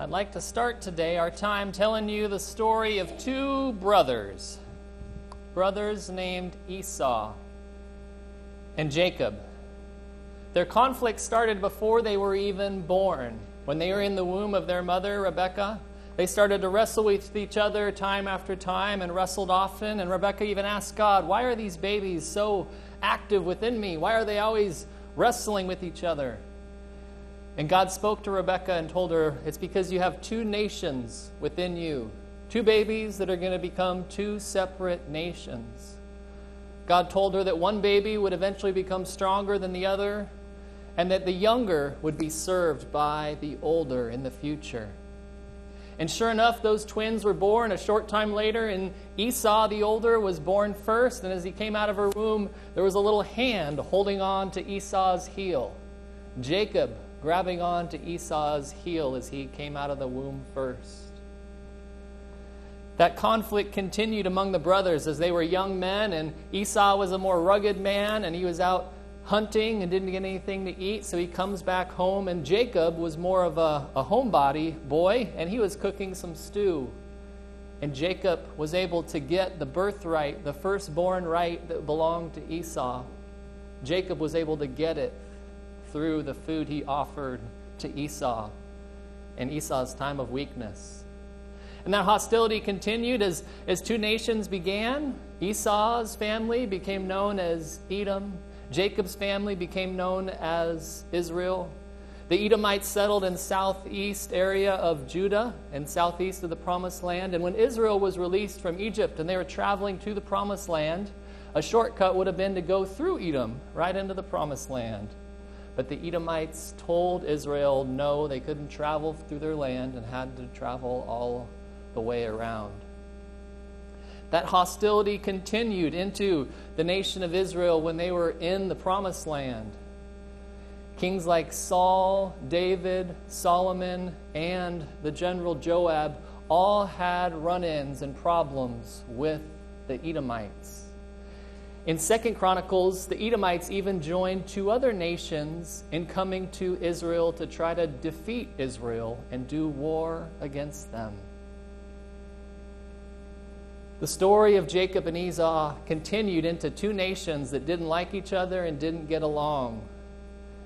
I'd like to start today our time telling you the story of two brothers, brothers named Esau and Jacob. Their conflict started before they were even born. When they were in the womb of their mother, Rebekah, they started to wrestle with each other time after time and wrestled often. And Rebekah even asked God, Why are these babies so active within me? Why are they always wrestling with each other? And God spoke to Rebekah and told her, It's because you have two nations within you, two babies that are going to become two separate nations. God told her that one baby would eventually become stronger than the other, and that the younger would be served by the older in the future. And sure enough, those twins were born a short time later, and Esau, the older, was born first. And as he came out of her womb, there was a little hand holding on to Esau's heel. Jacob grabbing on to Esau's heel as he came out of the womb first. That conflict continued among the brothers as they were young men, and Esau was a more rugged man, and he was out hunting and didn't get anything to eat, so he comes back home. And Jacob was more of a, a homebody boy, and he was cooking some stew. And Jacob was able to get the birthright, the firstborn right that belonged to Esau. Jacob was able to get it through the food he offered to Esau in Esau's time of weakness. And that hostility continued as, as two nations began. Esau's family became known as Edom, Jacob's family became known as Israel. The Edomites settled in southeast area of Judah and southeast of the promised land. And when Israel was released from Egypt and they were traveling to the promised land, a shortcut would have been to go through Edom right into the promised land. But the Edomites told Israel no, they couldn't travel through their land and had to travel all the way around. That hostility continued into the nation of Israel when they were in the promised land. Kings like Saul, David, Solomon, and the general Joab all had run ins and problems with the Edomites. In Second Chronicles, the Edomites even joined two other nations in coming to Israel to try to defeat Israel and do war against them. The story of Jacob and Esau continued into two nations that didn't like each other and didn't get along.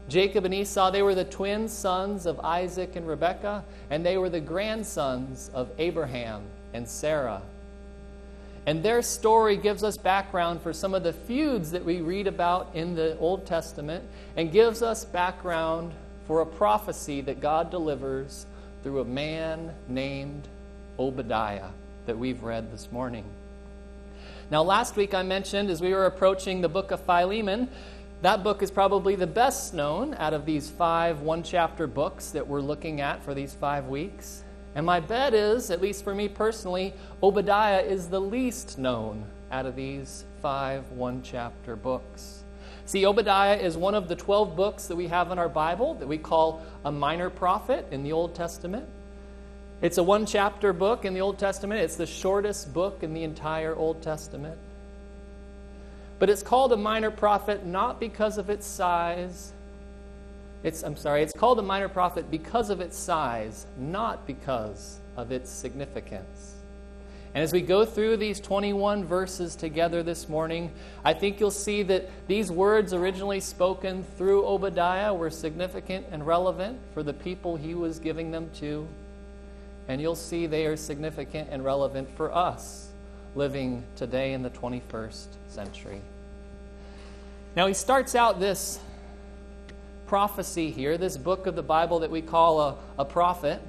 Jacob and Esau, they were the twin sons of Isaac and Rebekah, and they were the grandsons of Abraham and Sarah. And their story gives us background for some of the feuds that we read about in the Old Testament and gives us background for a prophecy that God delivers through a man named Obadiah that we've read this morning. Now, last week I mentioned as we were approaching the book of Philemon, that book is probably the best known out of these five one chapter books that we're looking at for these five weeks. And my bet is, at least for me personally, Obadiah is the least known out of these five one chapter books. See, Obadiah is one of the 12 books that we have in our Bible that we call a minor prophet in the Old Testament. It's a one chapter book in the Old Testament, it's the shortest book in the entire Old Testament. But it's called a minor prophet not because of its size, it's, I'm sorry, it's called a minor prophet because of its size, not because of its significance. And as we go through these 21 verses together this morning, I think you'll see that these words originally spoken through Obadiah were significant and relevant for the people he was giving them to. And you'll see they are significant and relevant for us living today in the 21st century. Now, he starts out this prophecy here, this book of the Bible that we call a, a prophet,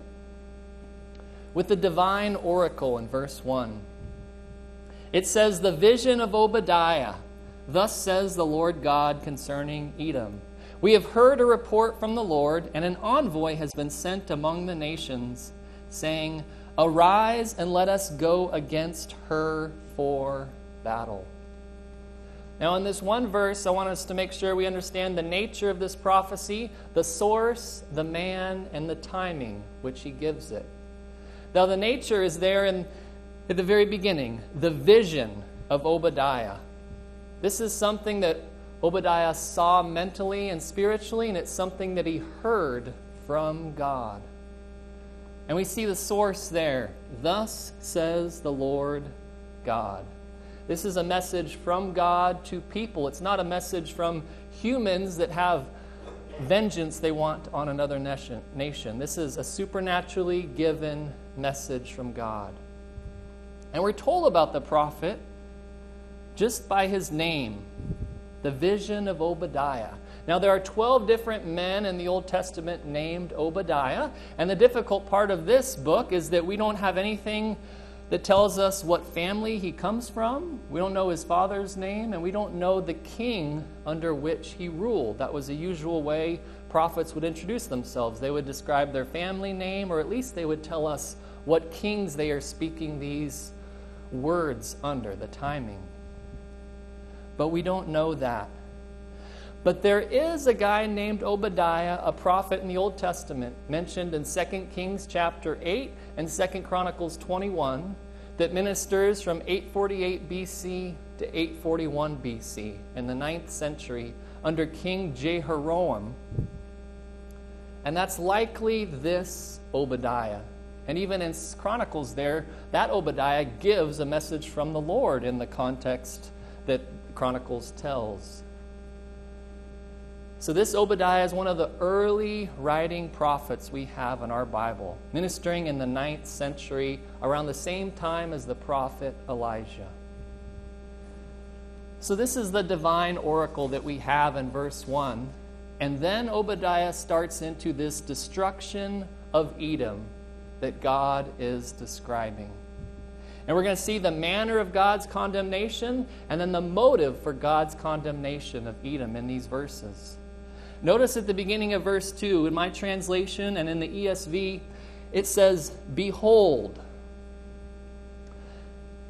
with the divine oracle in verse 1. It says, The vision of Obadiah. Thus says the Lord God concerning Edom. We have heard a report from the Lord, and an envoy has been sent among the nations, saying, Arise and let us go against her for battle. Now, in this one verse, I want us to make sure we understand the nature of this prophecy, the source, the man, and the timing which he gives it. Now, the nature is there in, at the very beginning the vision of Obadiah. This is something that Obadiah saw mentally and spiritually, and it's something that he heard from God. And we see the source there. Thus says the Lord God. This is a message from God to people. It's not a message from humans that have vengeance they want on another nation. This is a supernaturally given message from God. And we're told about the prophet just by his name, the vision of Obadiah. Now, there are 12 different men in the Old Testament named Obadiah, and the difficult part of this book is that we don't have anything that tells us what family he comes from. We don't know his father's name, and we don't know the king under which he ruled. That was the usual way prophets would introduce themselves. They would describe their family name, or at least they would tell us what kings they are speaking these words under, the timing. But we don't know that. But there is a guy named Obadiah, a prophet in the Old Testament, mentioned in 2 Kings chapter 8 and 2 Chronicles 21, that ministers from 848 BC to 841 BC in the 9th century under King Jehoram. And that's likely this Obadiah. And even in Chronicles, there, that Obadiah gives a message from the Lord in the context that Chronicles tells. So, this Obadiah is one of the early writing prophets we have in our Bible, ministering in the ninth century around the same time as the prophet Elijah. So, this is the divine oracle that we have in verse 1. And then Obadiah starts into this destruction of Edom that God is describing. And we're going to see the manner of God's condemnation and then the motive for God's condemnation of Edom in these verses. Notice at the beginning of verse 2, in my translation and in the ESV, it says, Behold.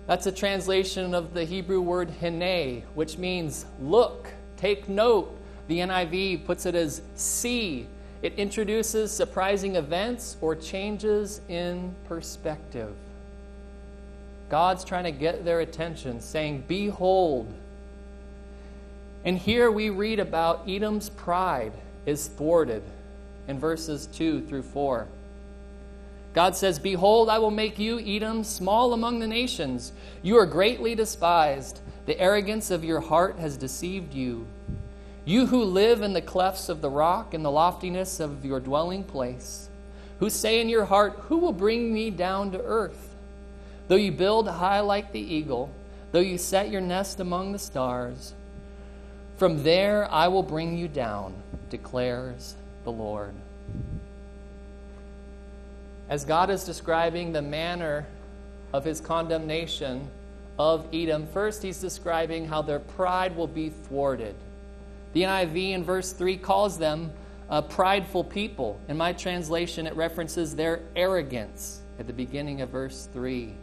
That's a translation of the Hebrew word hene, which means look, take note. The NIV puts it as see. It introduces surprising events or changes in perspective. God's trying to get their attention, saying, Behold, and here we read about Edom's pride is thwarted in verses 2 through 4. God says, Behold, I will make you, Edom, small among the nations. You are greatly despised. The arrogance of your heart has deceived you. You who live in the clefts of the rock, in the loftiness of your dwelling place, who say in your heart, Who will bring me down to earth? Though you build high like the eagle, though you set your nest among the stars, from there I will bring you down, declares the Lord. As God is describing the manner of his condemnation of Edom, first he's describing how their pride will be thwarted. The NIV in verse 3 calls them a prideful people. In my translation, it references their arrogance at the beginning of verse 3.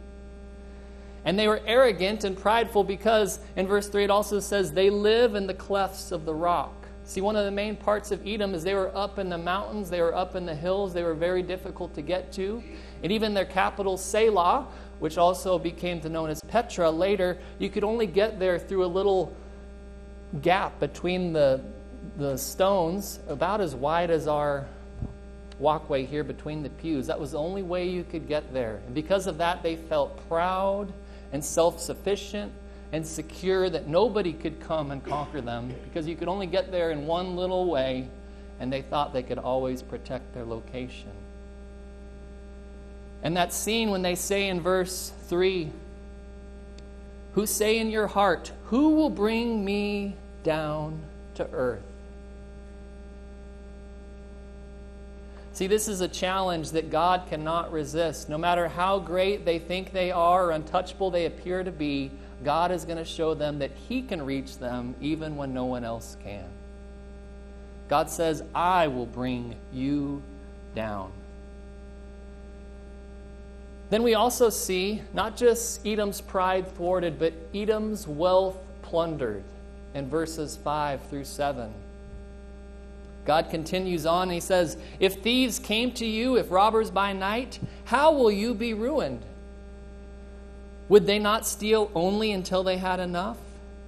And they were arrogant and prideful because, in verse 3, it also says, they live in the clefts of the rock. See, one of the main parts of Edom is they were up in the mountains, they were up in the hills, they were very difficult to get to. And even their capital, Sela, which also became known as Petra later, you could only get there through a little gap between the, the stones, about as wide as our walkway here between the pews. That was the only way you could get there. And because of that, they felt proud and self sufficient and secure that nobody could come and conquer them because you could only get there in one little way, and they thought they could always protect their location. And that scene when they say in verse 3 Who say in your heart, Who will bring me down to earth? See, this is a challenge that God cannot resist. No matter how great they think they are or untouchable they appear to be, God is going to show them that He can reach them even when no one else can. God says, I will bring you down. Then we also see not just Edom's pride thwarted, but Edom's wealth plundered in verses 5 through 7. God continues on, he says, If thieves came to you, if robbers by night, how will you be ruined? Would they not steal only until they had enough?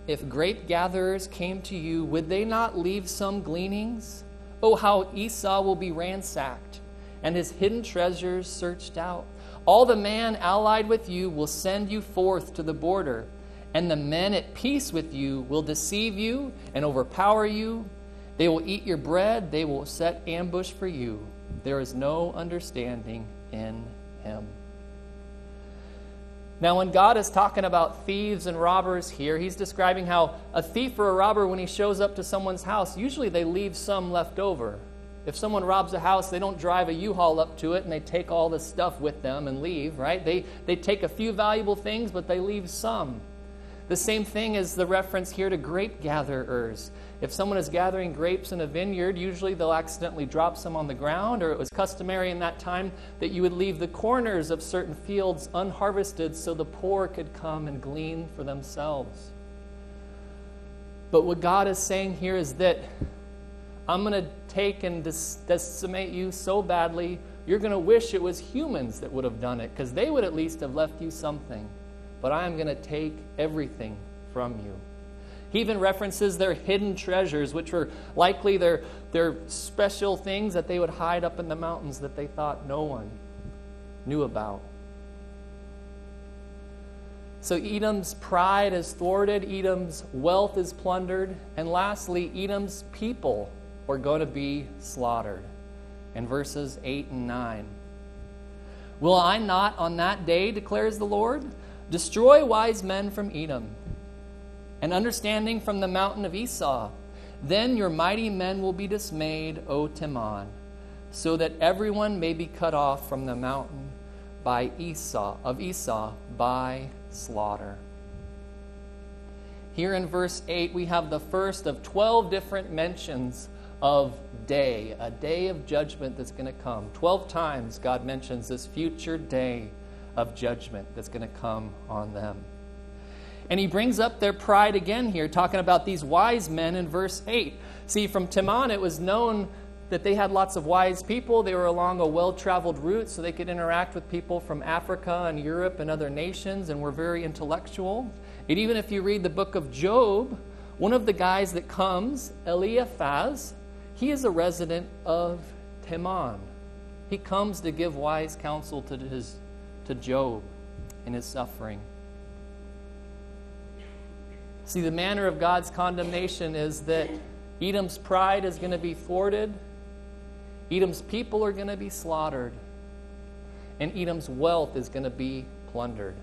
If grape gatherers came to you, would they not leave some gleanings? Oh, how Esau will be ransacked, and his hidden treasures searched out. All the man allied with you will send you forth to the border, and the men at peace with you will deceive you and overpower you. They will eat your bread, they will set ambush for you. There is no understanding in him. Now, when God is talking about thieves and robbers here, he's describing how a thief or a robber, when he shows up to someone's house, usually they leave some left over. If someone robs a house, they don't drive a U-Haul up to it and they take all the stuff with them and leave, right? They, they take a few valuable things, but they leave some. The same thing is the reference here to grape gatherers. If someone is gathering grapes in a vineyard, usually they'll accidentally drop some on the ground, or it was customary in that time that you would leave the corners of certain fields unharvested so the poor could come and glean for themselves. But what God is saying here is that I'm going to take and decimate you so badly, you're going to wish it was humans that would have done it, because they would at least have left you something. But I am going to take everything from you. He even references their hidden treasures, which were likely their, their special things that they would hide up in the mountains that they thought no one knew about. So Edom's pride is thwarted, Edom's wealth is plundered, and lastly, Edom's people are going to be slaughtered. In verses 8 and 9. Will I not on that day, declares the Lord, destroy wise men from Edom and understanding from the mountain of Esau? Then your mighty men will be dismayed, O Teman, so that everyone may be cut off from the mountain by Esau of Esau by slaughter. Here in verse 8, we have the first of 12 different mentions of day, a day of judgment that's going to come. Twelve times God mentions this future day of judgment that's going to come on them. And he brings up their pride again here, talking about these wise men in verse 8. See, from Teman, it was known that they had lots of wise people. They were along a well traveled route, so they could interact with people from Africa and Europe and other nations and were very intellectual. And even if you read the book of Job, one of the guys that comes, Eliphaz, he is a resident of Teman. He comes to give wise counsel to, his, to Job in his suffering. See, the manner of God's condemnation is that Edom's pride is going to be thwarted, Edom's people are going to be slaughtered, and Edom's wealth is going to be plundered.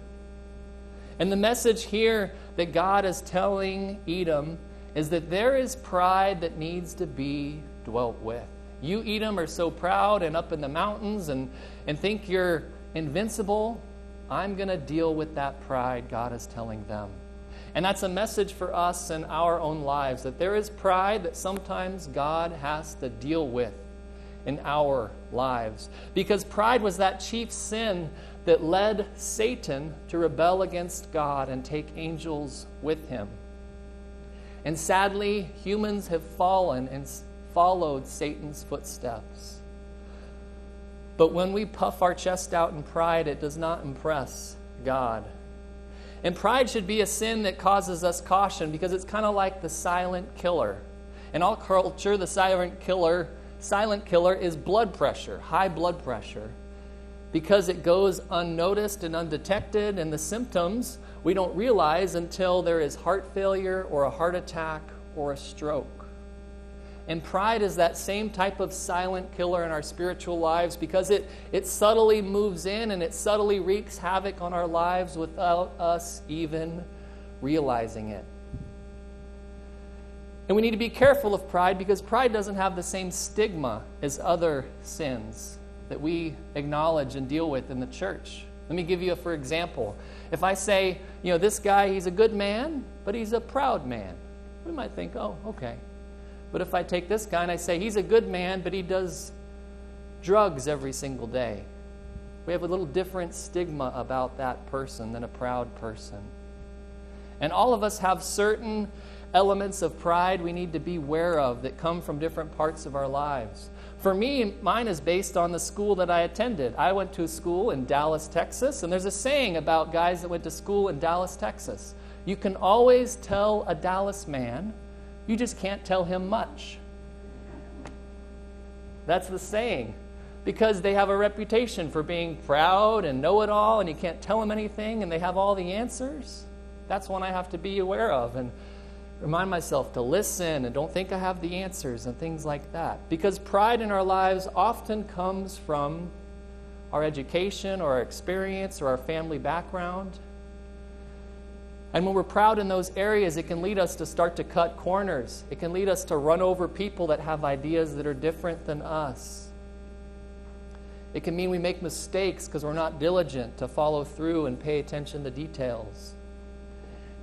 And the message here that God is telling Edom is that there is pride that needs to be dwelt with. You, Edom, are so proud and up in the mountains and, and think you're invincible. I'm going to deal with that pride, God is telling them. And that's a message for us in our own lives that there is pride that sometimes God has to deal with in our lives. Because pride was that chief sin that led Satan to rebel against God and take angels with him. And sadly, humans have fallen and followed Satan's footsteps. But when we puff our chest out in pride, it does not impress God. And pride should be a sin that causes us caution because it's kind of like the silent killer. In all culture, the silent killer, silent killer is blood pressure, high blood pressure. Because it goes unnoticed and undetected, and the symptoms we don't realize until there is heart failure or a heart attack or a stroke. And pride is that same type of silent killer in our spiritual lives because it, it subtly moves in and it subtly wreaks havoc on our lives without us even realizing it. And we need to be careful of pride because pride doesn't have the same stigma as other sins that we acknowledge and deal with in the church. Let me give you a for example. If I say, you know, this guy, he's a good man, but he's a proud man, we might think, oh, okay. But if I take this guy and I say, he's a good man, but he does drugs every single day, we have a little different stigma about that person than a proud person. And all of us have certain elements of pride we need to be aware of that come from different parts of our lives. For me, mine is based on the school that I attended. I went to a school in Dallas, Texas, and there's a saying about guys that went to school in Dallas, Texas. You can always tell a Dallas man you just can't tell him much. That's the saying. because they have a reputation for being proud and know it all, and you can't tell them anything, and they have all the answers. That's one I have to be aware of and remind myself to listen and don't think I have the answers and things like that. Because pride in our lives often comes from our education or our experience or our family background. And when we're proud in those areas, it can lead us to start to cut corners. It can lead us to run over people that have ideas that are different than us. It can mean we make mistakes because we're not diligent to follow through and pay attention to details.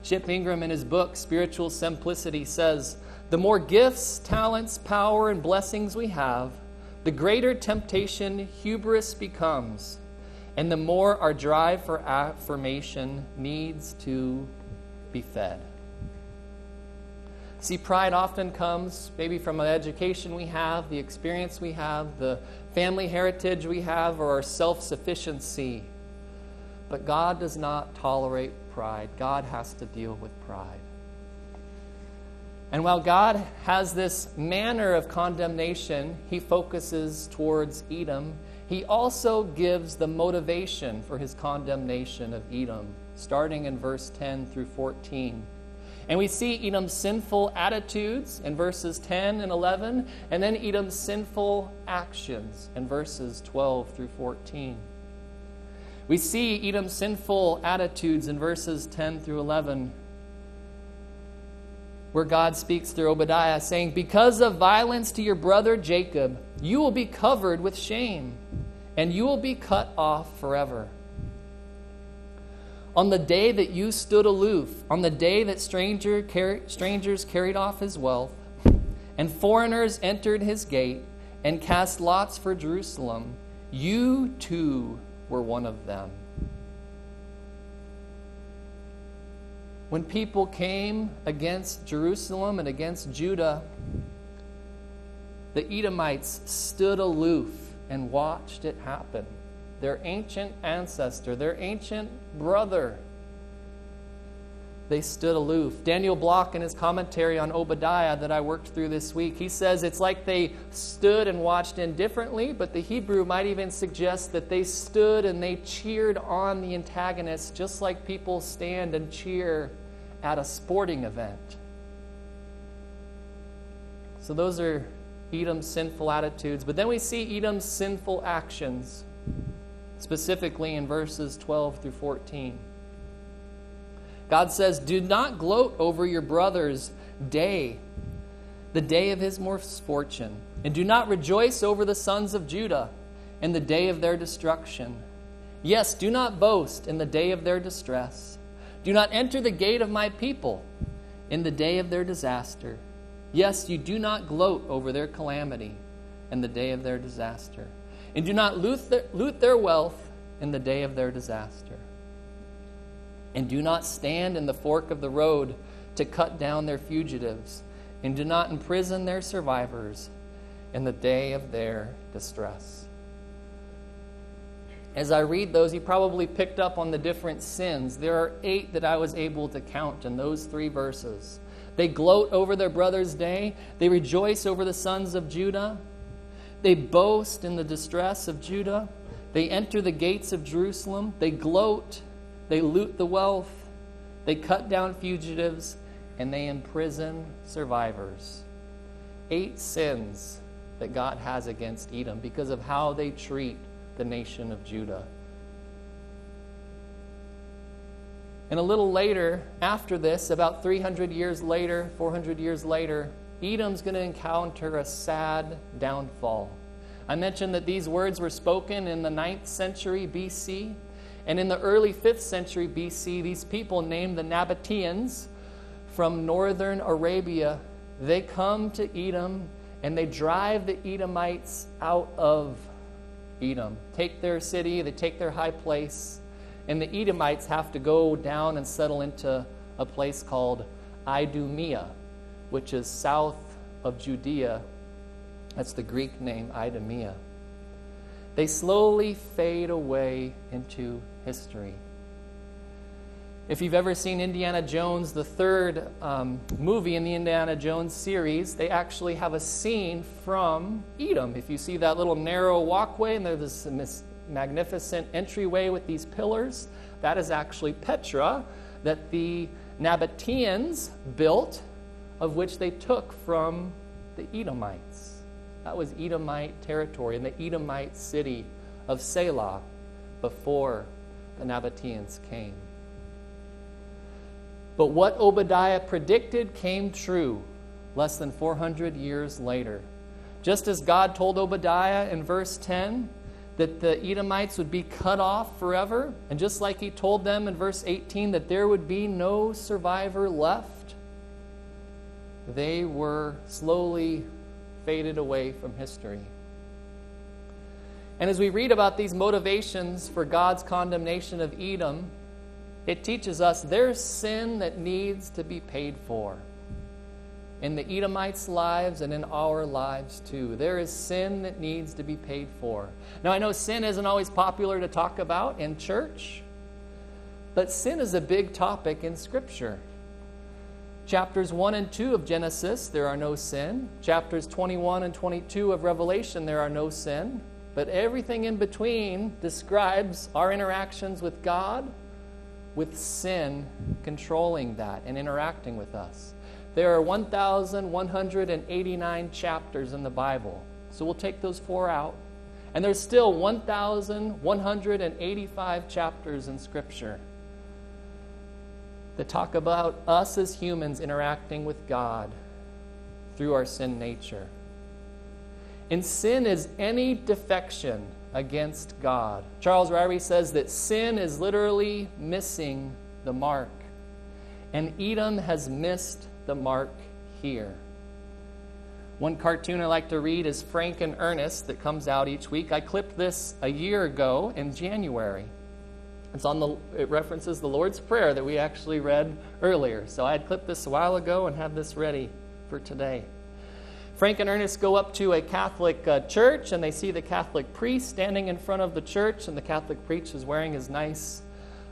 Chip Ingram, in his book, Spiritual Simplicity, says The more gifts, talents, power, and blessings we have, the greater temptation hubris becomes, and the more our drive for affirmation needs to be fed. See, pride often comes maybe from an education we have, the experience we have, the family heritage we have, or our self sufficiency. But God does not tolerate pride. God has to deal with pride. And while God has this manner of condemnation, he focuses towards Edom. He also gives the motivation for his condemnation of Edom, starting in verse 10 through 14. And we see Edom's sinful attitudes in verses 10 and 11, and then Edom's sinful actions in verses 12 through 14. We see Edom's sinful attitudes in verses 10 through 11, where God speaks through Obadiah, saying, Because of violence to your brother Jacob, you will be covered with shame, and you will be cut off forever. On the day that you stood aloof, on the day that stranger car- strangers carried off his wealth, and foreigners entered his gate and cast lots for Jerusalem, you too were one of them. When people came against Jerusalem and against Judah, the Edomites stood aloof and watched it happen their ancient ancestor, their ancient brother. They stood aloof. Daniel Block, in his commentary on Obadiah that I worked through this week, he says it's like they stood and watched indifferently, but the Hebrew might even suggest that they stood and they cheered on the antagonist just like people stand and cheer at a sporting event. So those are Edom's sinful attitudes. But then we see Edom's sinful actions specifically in verses 12 through 14. God says, Do not gloat over your brother's day, the day of his misfortune, and do not rejoice over the sons of Judah in the day of their destruction. Yes, do not boast in the day of their distress. Do not enter the gate of my people in the day of their disaster. Yes, you do not gloat over their calamity in the day of their disaster and do not loot their, loot their wealth in the day of their disaster. And do not stand in the fork of the road to cut down their fugitives, and do not imprison their survivors in the day of their distress. As I read those, you probably picked up on the different sins. There are eight that I was able to count in those three verses. They gloat over their brother's day, they rejoice over the sons of Judah, they boast in the distress of Judah. They enter the gates of Jerusalem. They gloat. They loot the wealth. They cut down fugitives. And they imprison survivors. Eight sins that God has against Edom because of how they treat the nation of Judah. And a little later, after this, about 300 years later, 400 years later, Edom's going to encounter a sad downfall. I mentioned that these words were spoken in the 9th century BC. And in the early 5th century BC, these people named the Nabateans from northern Arabia, they come to Edom and they drive the Edomites out of Edom. Take their city, they take their high place, and the Edomites have to go down and settle into a place called Idumea which is south of Judea. That's the Greek name, Idumea. They slowly fade away into history. If you've ever seen Indiana Jones, the third um, movie in the Indiana Jones series, they actually have a scene from Edom. If you see that little narrow walkway and there's this magnificent entryway with these pillars, that is actually Petra that the Nabateans built, of which they took from the Edomites. That was Edomite territory in the Edomite city of Sela before the Nabateans came. But what Obadiah predicted came true less than 400 years later. Just as God told Obadiah in verse 10 that the Edomites would be cut off forever, and just like he told them in verse 18 that there would be no survivor left, they were slowly faded away from history. And as we read about these motivations for God's condemnation of Edom, it teaches us there's sin that needs to be paid for. In the Edomites' lives and in our lives too. There is sin that needs to be paid for. Now, I know sin isn't always popular to talk about in church, but sin is a big topic in Scripture. Chapters 1 and 2 of Genesis, there are no sin. Chapters 21 and 22 of Revelation, there are no sin. But everything in between describes our interactions with God with sin controlling that and interacting with us. There are 1,189 chapters in the Bible. So we'll take those four out. And there's still 1,185 chapters in Scripture that talk about us as humans interacting with God through our sin nature. And sin is any defection against God. Charles Ryrie says that sin is literally missing the mark. And Edom has missed the mark here. One cartoon I like to read is Frank and Ernest that comes out each week. I clipped this a year ago in January. It's on the it references the Lord's Prayer that we actually read earlier. So I had clipped this a while ago and have this ready for today. Frank and Ernest go up to a Catholic uh, church and they see the Catholic priest standing in front of the church, and the Catholic priest is wearing his nice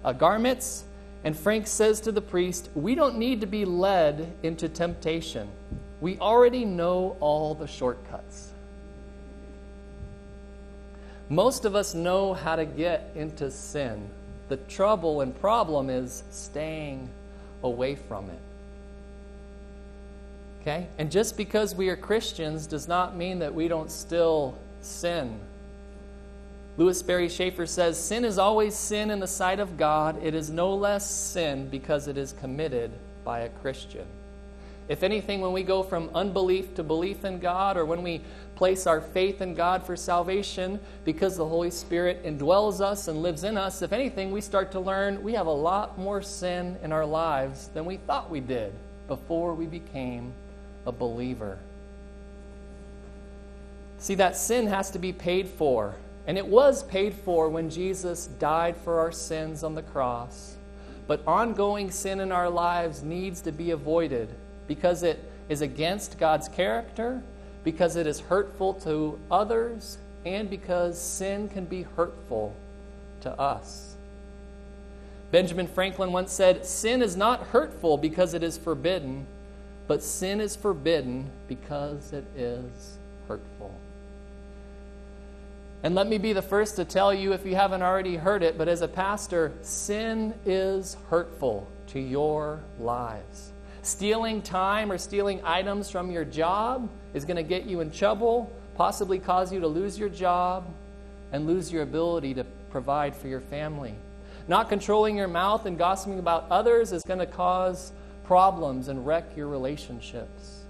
uh, garments. And Frank says to the priest, We don't need to be led into temptation. We already know all the shortcuts. Most of us know how to get into sin. The trouble and problem is staying away from it. Okay? And just because we are Christians does not mean that we don't still sin. Lewis Sperry Chafer says sin is always sin in the sight of God. It is no less sin because it is committed by a Christian. If anything, when we go from unbelief to belief in God, or when we place our faith in God for salvation because the Holy Spirit indwells us and lives in us, if anything, we start to learn we have a lot more sin in our lives than we thought we did before we became a believer. See, that sin has to be paid for. And it was paid for when Jesus died for our sins on the cross. But ongoing sin in our lives needs to be avoided because it is against God's character, because it is hurtful to others, and because sin can be hurtful to us. Benjamin Franklin once said, Sin is not hurtful because it is forbidden, but sin is forbidden because it is hurtful. And let me be the first to tell you, if you haven't already heard it, but as a pastor, sin is hurtful to your lives. Stealing time or stealing items from your job is going to get you in trouble, possibly cause you to lose your job and lose your ability to provide for your family. Not controlling your mouth and gossiping about others is going to cause problems and wreck your relationships.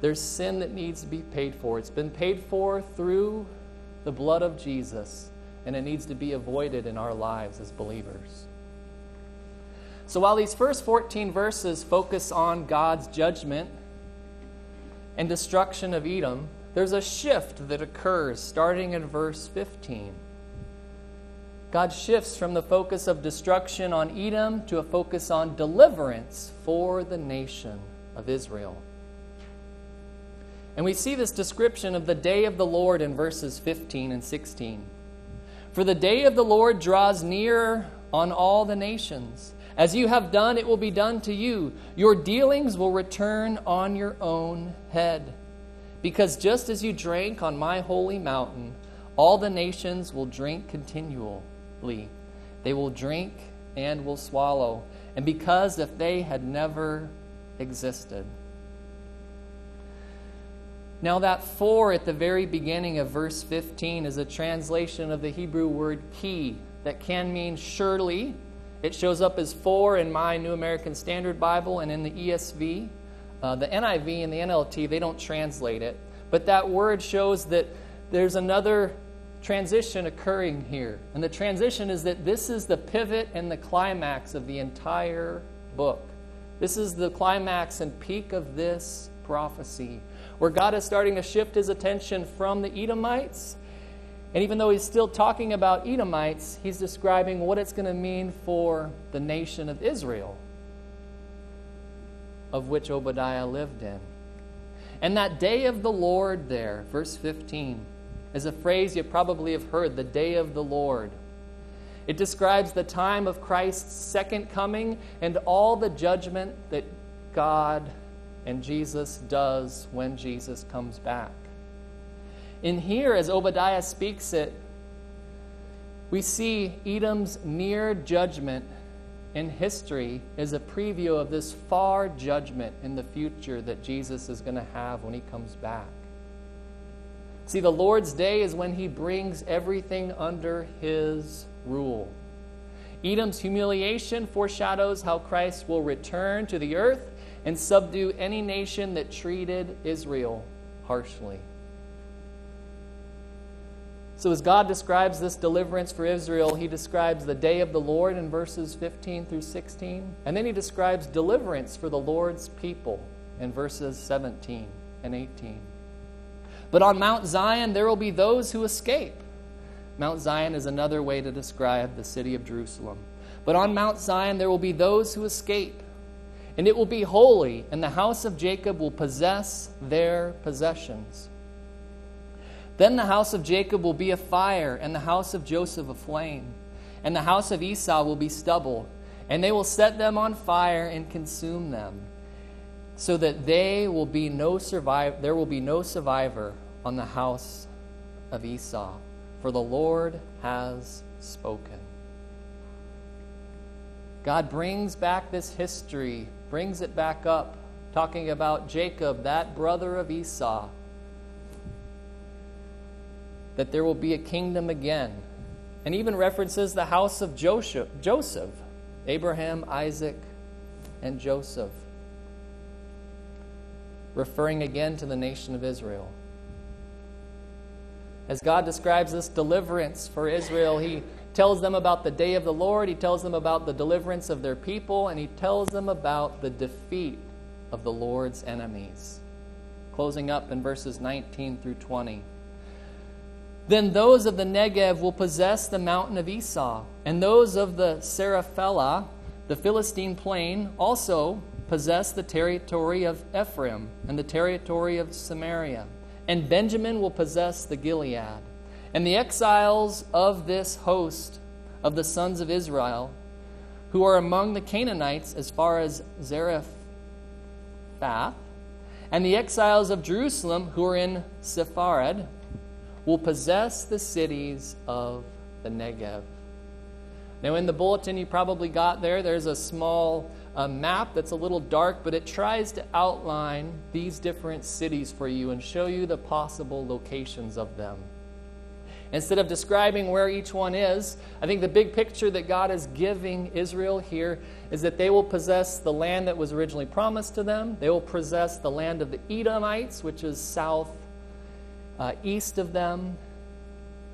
There's sin that needs to be paid for. It's been paid for through the blood of Jesus, and it needs to be avoided in our lives as believers. So while these first 14 verses focus on God's judgment and destruction of Edom, there's a shift that occurs starting in verse 15. God shifts from the focus of destruction on Edom to a focus on deliverance for the nation of Israel. And we see this description of the day of the Lord in verses 15 and 16. For the day of the Lord draws near on all the nations. As you have done, it will be done to you. Your dealings will return on your own head. Because just as you drank on my holy mountain, all the nations will drink continually. They will drink and will swallow. And because if they had never existed. Now, that for at the very beginning of verse 15 is a translation of the Hebrew word ki that can mean surely. It shows up as for in my New American Standard Bible and in the ESV. Uh, the NIV and the NLT, they don't translate it. But that word shows that there's another transition occurring here. And the transition is that this is the pivot and the climax of the entire book. This is the climax and peak of this prophecy, where God is starting to shift his attention from the Edomites. And even though he's still talking about Edomites, he's describing what it's going to mean for the nation of Israel, of which Obadiah lived in. And that day of the Lord, there, verse 15, is a phrase you probably have heard the day of the Lord. It describes the time of Christ's second coming and all the judgment that God and Jesus does when Jesus comes back. In here, as Obadiah speaks it, we see Edom's near judgment in history is a preview of this far judgment in the future that Jesus is going to have when he comes back. See, the Lord's day is when he brings everything under his rule. Edom's humiliation foreshadows how Christ will return to the earth and subdue any nation that treated Israel harshly. So, as God describes this deliverance for Israel, he describes the day of the Lord in verses 15 through 16. And then he describes deliverance for the Lord's people in verses 17 and 18. But on Mount Zion, there will be those who escape. Mount Zion is another way to describe the city of Jerusalem. But on Mount Zion, there will be those who escape. And it will be holy, and the house of Jacob will possess their possessions. Then the house of Jacob will be a fire, and the house of Joseph a flame, and the house of Esau will be stubble, and they will set them on fire and consume them, so that they will be no survive there will be no survivor on the house of Esau, for the Lord has spoken. God brings back this history, brings it back up, talking about Jacob, that brother of Esau that there will be a kingdom again. And even references the house of Joseph, Joseph Abraham, Isaac, and Joseph, referring again to the nation of Israel. As God describes this deliverance for Israel, He tells them about the day of the Lord, He tells them about the deliverance of their people, and He tells them about the defeat of the Lord's enemies. Closing up in verses 19 through 20. Then those of the Negev will possess the mountain of Esau, and those of the Shephelah, the Philistine plain, also possess the territory of Ephraim and the territory of Samaria. And Benjamin will possess the Gilead. And the exiles of this host of the sons of Israel, who are among the Canaanites as far as Zarephath, and the exiles of Jerusalem, who are in Sepharad, will possess the cities of the Negev. Now, in the bulletin you probably got there, there's a small uh, map that's a little dark, but it tries to outline these different cities for you and show you the possible locations of them. Instead of describing where each one is, I think the big picture that God is giving Israel here is that they will possess the land that was originally promised to them. They will possess the land of the Edomites, which is south uh, east of them,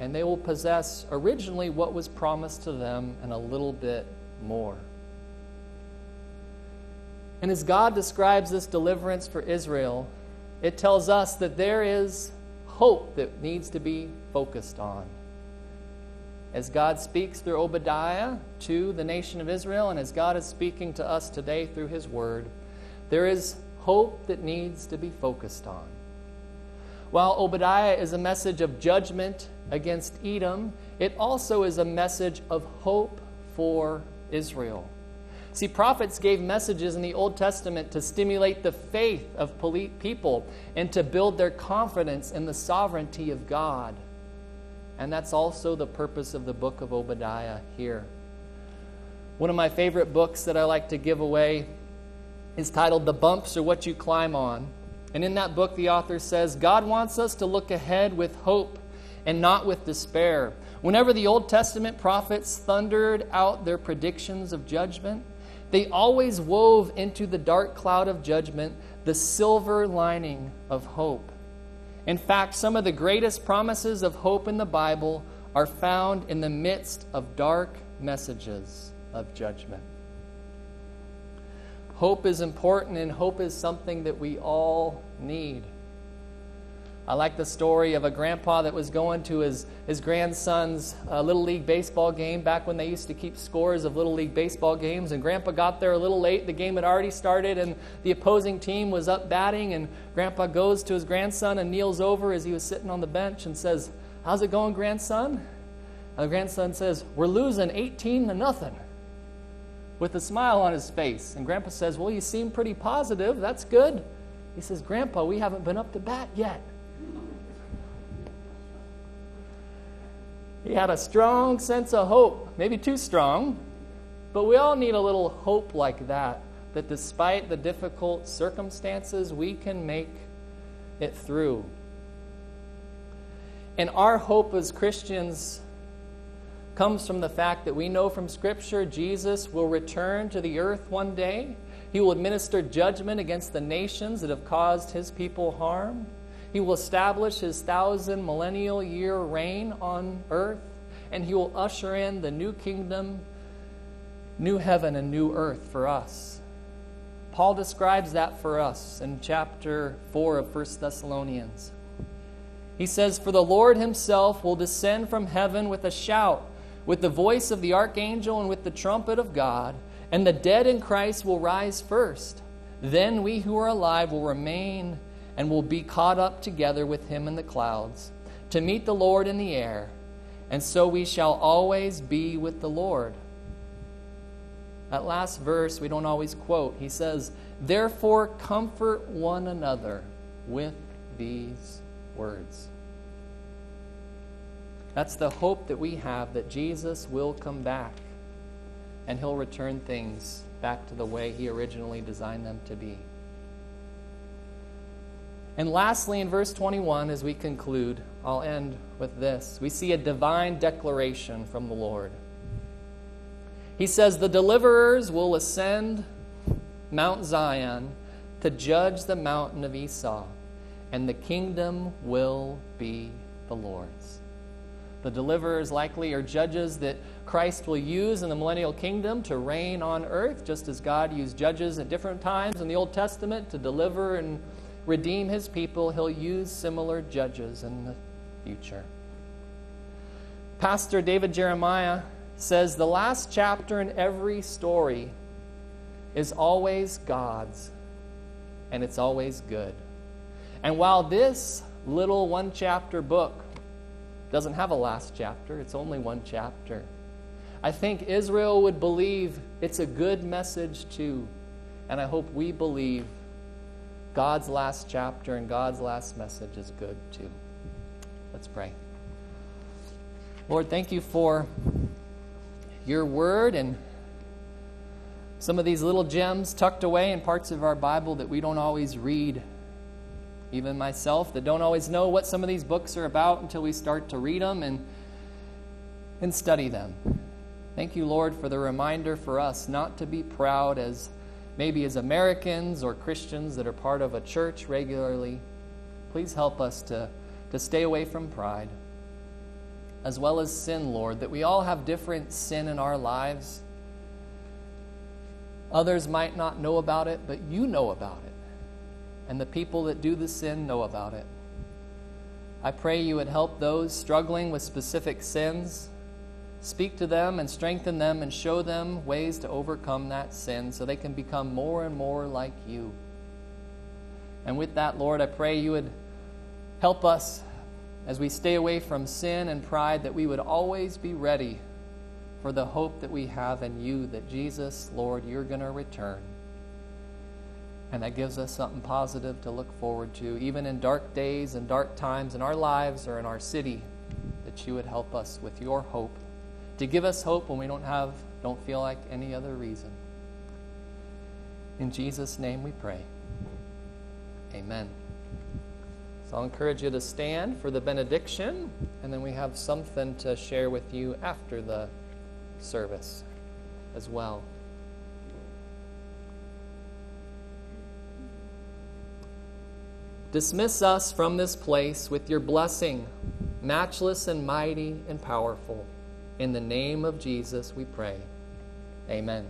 and they will possess originally what was promised to them and a little bit more. And as God describes this deliverance for Israel, it tells us that there is hope that needs to be focused on. As God speaks through Obadiah to the nation of Israel, and as God is speaking to us today through His Word, there is hope that needs to be focused on. While Obadiah is a message of judgment against Edom, it also is a message of hope for Israel. See, prophets gave messages in the Old Testament to stimulate the faith of people and to build their confidence in the sovereignty of God. And that's also the purpose of the book of Obadiah here. One of my favorite books that I like to give away is titled The Bumps Are What You Climb On. And in that book, the author says God wants us to look ahead with hope and not with despair. Whenever the Old Testament prophets thundered out their predictions of judgment, they always wove into the dark cloud of judgment the silver lining of hope. In fact, some of the greatest promises of hope in the Bible are found in the midst of dark messages of judgment. Hope is important, and hope is something that we all need. I like the story of a grandpa that was going to his, his grandson's uh, Little League baseball game back when they used to keep scores of Little League baseball games. And grandpa got there a little late. The game had already started, and the opposing team was up batting. And grandpa goes to his grandson and kneels over as he was sitting on the bench and says, How's it going, grandson? And the grandson says, We're losing 18 to nothing with a smile on his face. And grandpa says, Well, you seem pretty positive. That's good. He says, Grandpa, we haven't been up to bat yet. He had a strong sense of hope, maybe too strong, but we all need a little hope like that, that despite the difficult circumstances, we can make it through. And our hope as Christians comes from the fact that we know from Scripture Jesus will return to the earth one day. He will administer judgment against the nations that have caused his people harm. He will establish his thousand millennial year reign on earth, and he will usher in the new kingdom, new heaven, and new earth for us. Paul describes that for us in chapter 4 of 1 Thessalonians. He says, For the Lord himself will descend from heaven with a shout, with the voice of the archangel, and with the trumpet of God, and the dead in Christ will rise first. Then we who are alive will remain and will be caught up together with him in the clouds to meet the Lord in the air, and so we shall always be with the Lord. That last verse we don't always quote. He says, Therefore, comfort one another with these words. That's the hope that we have that Jesus will come back and he'll return things back to the way he originally designed them to be. And lastly, in verse 21, as we conclude, I'll end with this. We see a divine declaration from the Lord. He says, The deliverers will ascend Mount Zion to judge the mountain of Esau, and the kingdom will be the Lord's. The deliverers likely are judges that Christ will use in the millennial kingdom to reign on earth, just as God used judges at different times in the Old Testament to deliver and redeem his people, he'll use similar judges in the future. Pastor David Jeremiah says the last chapter in every story is always God's, and it's always good. And while this little one chapter book doesn't have a last chapter, it's only one chapter. I think Israel would believe it's a good message too. And I hope we believe God's last chapter and God's last message is good too. Let's pray. Lord, thank you for your word and some of these little gems tucked away in parts of our Bible that we don't always read. Even myself, that don't always know what some of these books are about until we start to read them and, and study them. Thank you, Lord, for the reminder for us not to be proud as maybe as Americans or Christians that are part of a church regularly, please help us to, to stay away from pride, as well as sin, Lord, that we all have different sin in our lives. Others might not know about it, but you know about it. And the people that do the sin know about it. I pray you would help those struggling with specific sins Speak to them and strengthen them and show them ways to overcome that sin so they can become more and more like you. And with that, Lord, I pray you would help us as we stay away from sin and pride that we would always be ready for the hope that we have in you that Jesus, Lord, you're going to return. And that gives us something positive to look forward to, even in dark days and dark times in our lives or in our city, that you would help us with your hope, to give us hope when we don't have, don't feel like any other reason. In Jesus' name we pray. Amen. So I'll encourage you to stand for the benediction, and then we have something to share with you after the service as well. Dismiss us from this place with your blessing, matchless and mighty and powerful. In the name of Jesus we pray. Amen.